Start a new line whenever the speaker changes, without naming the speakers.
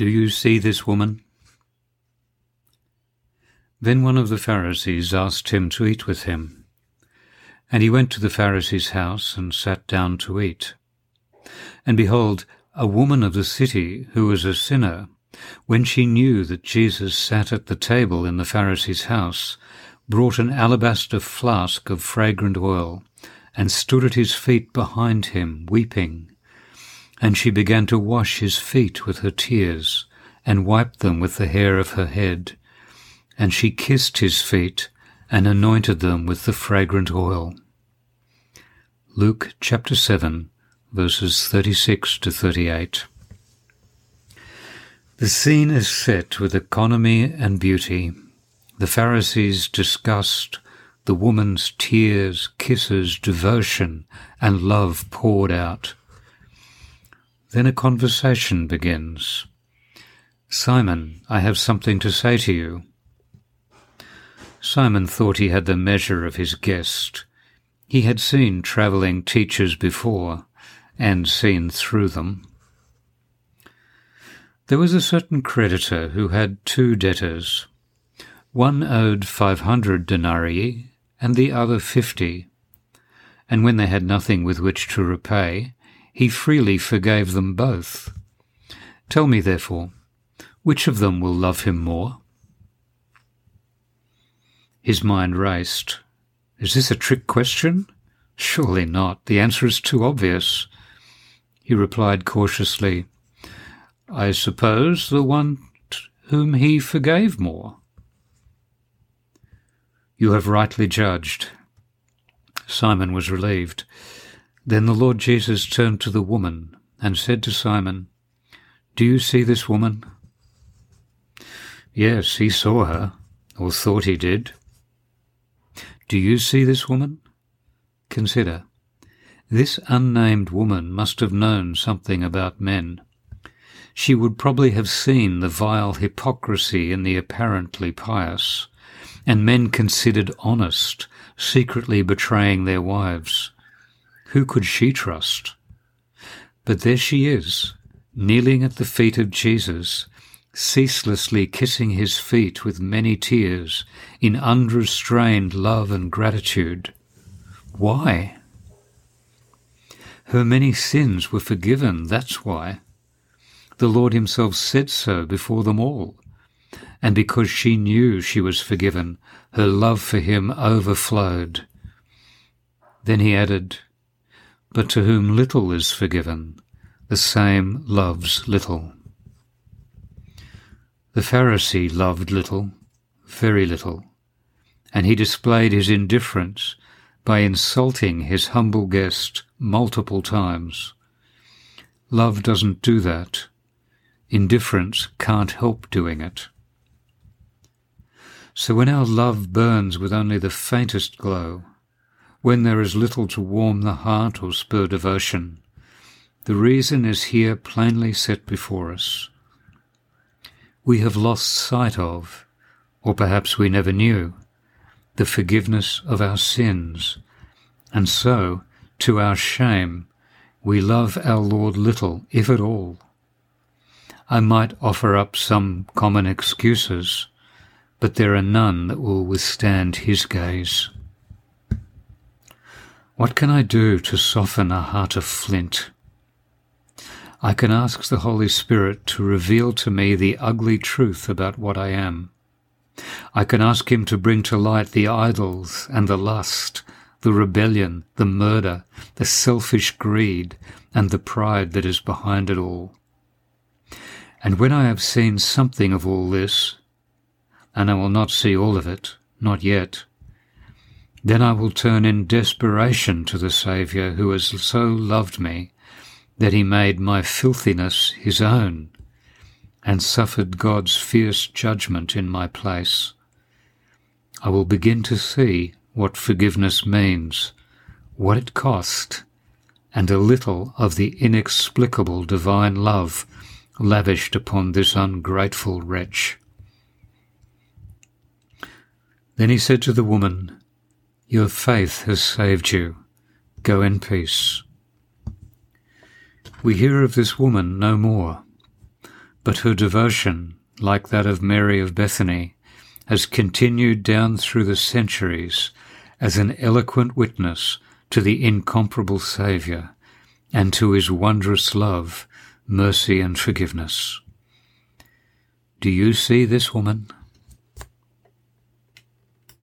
Do you see this woman? Then one of the Pharisees asked him to eat with him. And he went to the Pharisee's house and sat down to eat. And behold, a woman of the city, who was a sinner, when she knew that Jesus sat at the table in the Pharisee's house, brought an alabaster flask of fragrant oil, and stood at his feet behind him, weeping. And she began to wash his feet with her tears, and wiped them with the hair of her head and she kissed his feet and anointed them with the fragrant oil. Luke chapter 7, verses 36 to 38. The scene is set with economy and beauty. The Pharisees discussed the woman's tears, kisses, devotion, and love poured out. Then a conversation begins. Simon, I have something to say to you. Simon thought he had the measure of his guest. He had seen travelling teachers before, and seen through them. There was a certain creditor who had two debtors. One owed five hundred denarii, and the other fifty. And when they had nothing with which to repay, he freely forgave them both. Tell me, therefore, which of them will love him more? His mind raced. Is this a trick question? Surely not. The answer is too obvious. He replied cautiously, I suppose the one whom he forgave more. You have rightly judged. Simon was relieved. Then the Lord Jesus turned to the woman and said to Simon, Do you see this woman? Yes, he saw her, or thought he did. Do you see this woman? Consider. This unnamed woman must have known something about men. She would probably have seen the vile hypocrisy in the apparently pious, and men considered honest, secretly betraying their wives. Who could she trust? But there she is, kneeling at the feet of Jesus, ceaselessly kissing his feet with many tears in unrestrained love and gratitude. Why? Her many sins were forgiven, that's why. The Lord Himself said so before them all. And because she knew she was forgiven, her love for Him overflowed. Then He added, But to whom little is forgiven, the same loves little. The Pharisee loved little, very little, and he displayed his indifference by insulting his humble guest multiple times. Love doesn't do that. Indifference can't help doing it. So when our love burns with only the faintest glow, when there is little to warm the heart or spur devotion, the reason is here plainly set before us we have lost sight of, or perhaps we never knew, the forgiveness of our sins, and so, to our shame, we love our Lord little, if at all. I might offer up some common excuses, but there are none that will withstand his gaze. What can I do to soften a heart of flint? I can ask the Holy Spirit to reveal to me the ugly truth about what I am. I can ask Him to bring to light the idols and the lust, the rebellion, the murder, the selfish greed, and the pride that is behind it all. And when I have seen something of all this, and I will not see all of it, not yet, then I will turn in desperation to the Saviour who has so loved me that he made my filthiness his own, and suffered God's fierce judgment in my place. I will begin to see what forgiveness means, what it cost, and a little of the inexplicable divine love lavished upon this ungrateful wretch. Then he said to the woman, Your faith has saved you. Go in peace. We hear of this woman no more. but her devotion, like that of Mary of Bethany, has continued down through the centuries as an eloquent witness to the incomparable Saviour and to his wondrous love, mercy, and forgiveness. Do you see this woman?